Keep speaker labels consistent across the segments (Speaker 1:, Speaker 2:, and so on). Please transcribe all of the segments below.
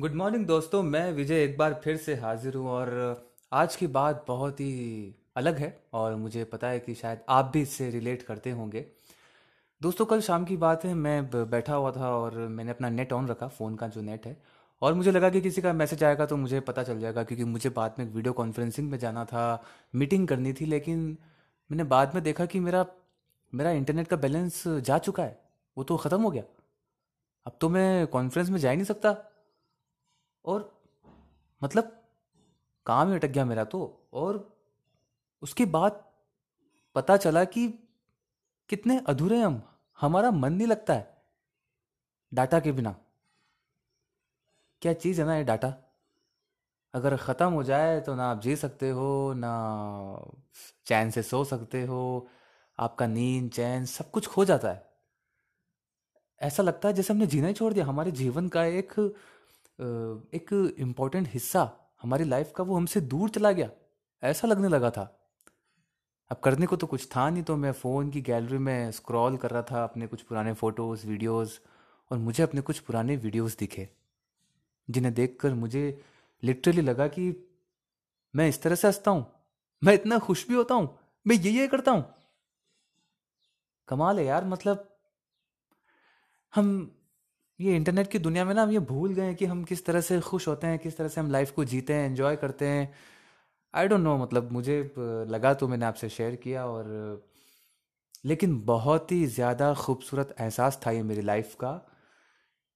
Speaker 1: Good morning दोस्तों। मैं विजय एक बार फिर से हाजिर हूँ और आज की बात बहुत ही अलग है और मुझे पता है कि शायद आप भी इससे रिलेट करते होंगे। दोस्तों, कल शाम की बात है। मैं बैठा हुआ था और मैंने अपना नेट ऑन रखा, फ़ोन का जो नेट है। और मुझे लगा कि किसी का मैसेज आएगा तो मुझे पता चल जाएगा क्योंकि मुझे बाद में वीडियो कॉन्फ्रेंसिंग में जाना था, मीटिंग करनी थी, लेकिन मैंने बाद में देखा कि मेरा मेरा इंटरनेट का बैलेंस जा चुका है। वो तो ख़त्म हो गया। अब तो मैं कॉन्फ्रेंस में जा ही नहीं सकता। और मतलब काम ही अटक गया मेरा तो और उसके बाद पता चला कि कितने अधूरे हम। हमारा मन नहीं लगता है डाटा के बिना। क्या चीज़ है ना ये डाटा? अगर ख़त्म हो जाए तो ना आप जी सकते हो, ना चैन से सो सकते हो, आपका नींद, चैन सब कुछ खो जाता है। ऐसा लगता है जैसे हमने जीना ही छोड़ दिया। हमारे जीवन का एक एक इम्पोर्टेंट हिस्सा हमारी लाइफ का वो हमसे दूर चला गया। ऐसा लगने लगा था। अब करने को तो कुछ था नहीं तो मैं फ़ोन की गैलरी में स्क्रॉल कर रहा था, अपने कुछ पुराने फ़ोटोज़ वीडियोज़ और मुझे अपने कुछ पुराने वीडियोज़ दिखे, जिन्हें देखकर मुझे लिटरली लगा कि मैं इस तरह से हंसता हूँ, मैं इतना खुश भी होता हूँ, मैं ये ये करता हूँ। कमाल है यार मतलब हम ये इंटरनेट की दुनिया में ना हम ये भूल गए हैं कि हम किस तरह से खुश होते हैं किस तरह से हम लाइफ को जीते हैं एंजॉय करते हैं। आई डोंट नो मतलब मुझे लगा तो मैंने आपसे शेयर किया और लेकिन बहुत ही ज़्यादा खूबसूरत एहसास था ये मेरी लाइफ का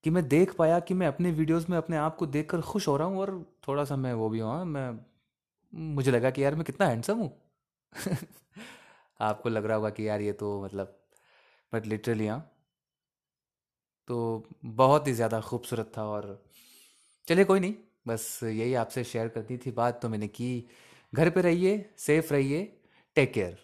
Speaker 1: कि मैं देख पाया कि मैं अपने वीडियोस में अपने आप को देखकर खुश हो रहा हूँ और थोड़ा सा मैं वो भी हूँ हाँ, मैं मुझे लगा कि यार मैं कितना हैंडसम हूँ। आपको लग रहा होगा कि यार ये तो मतलब बट लिटरली हाँ। तो बहुत ही ज़्यादा खूबसूरत था और चलिए कोई नहीं, बस यही आपसे शेयर करनी थी बात तो मैंने की। घर पे रहिए सेफ़ रहिए टेक केयर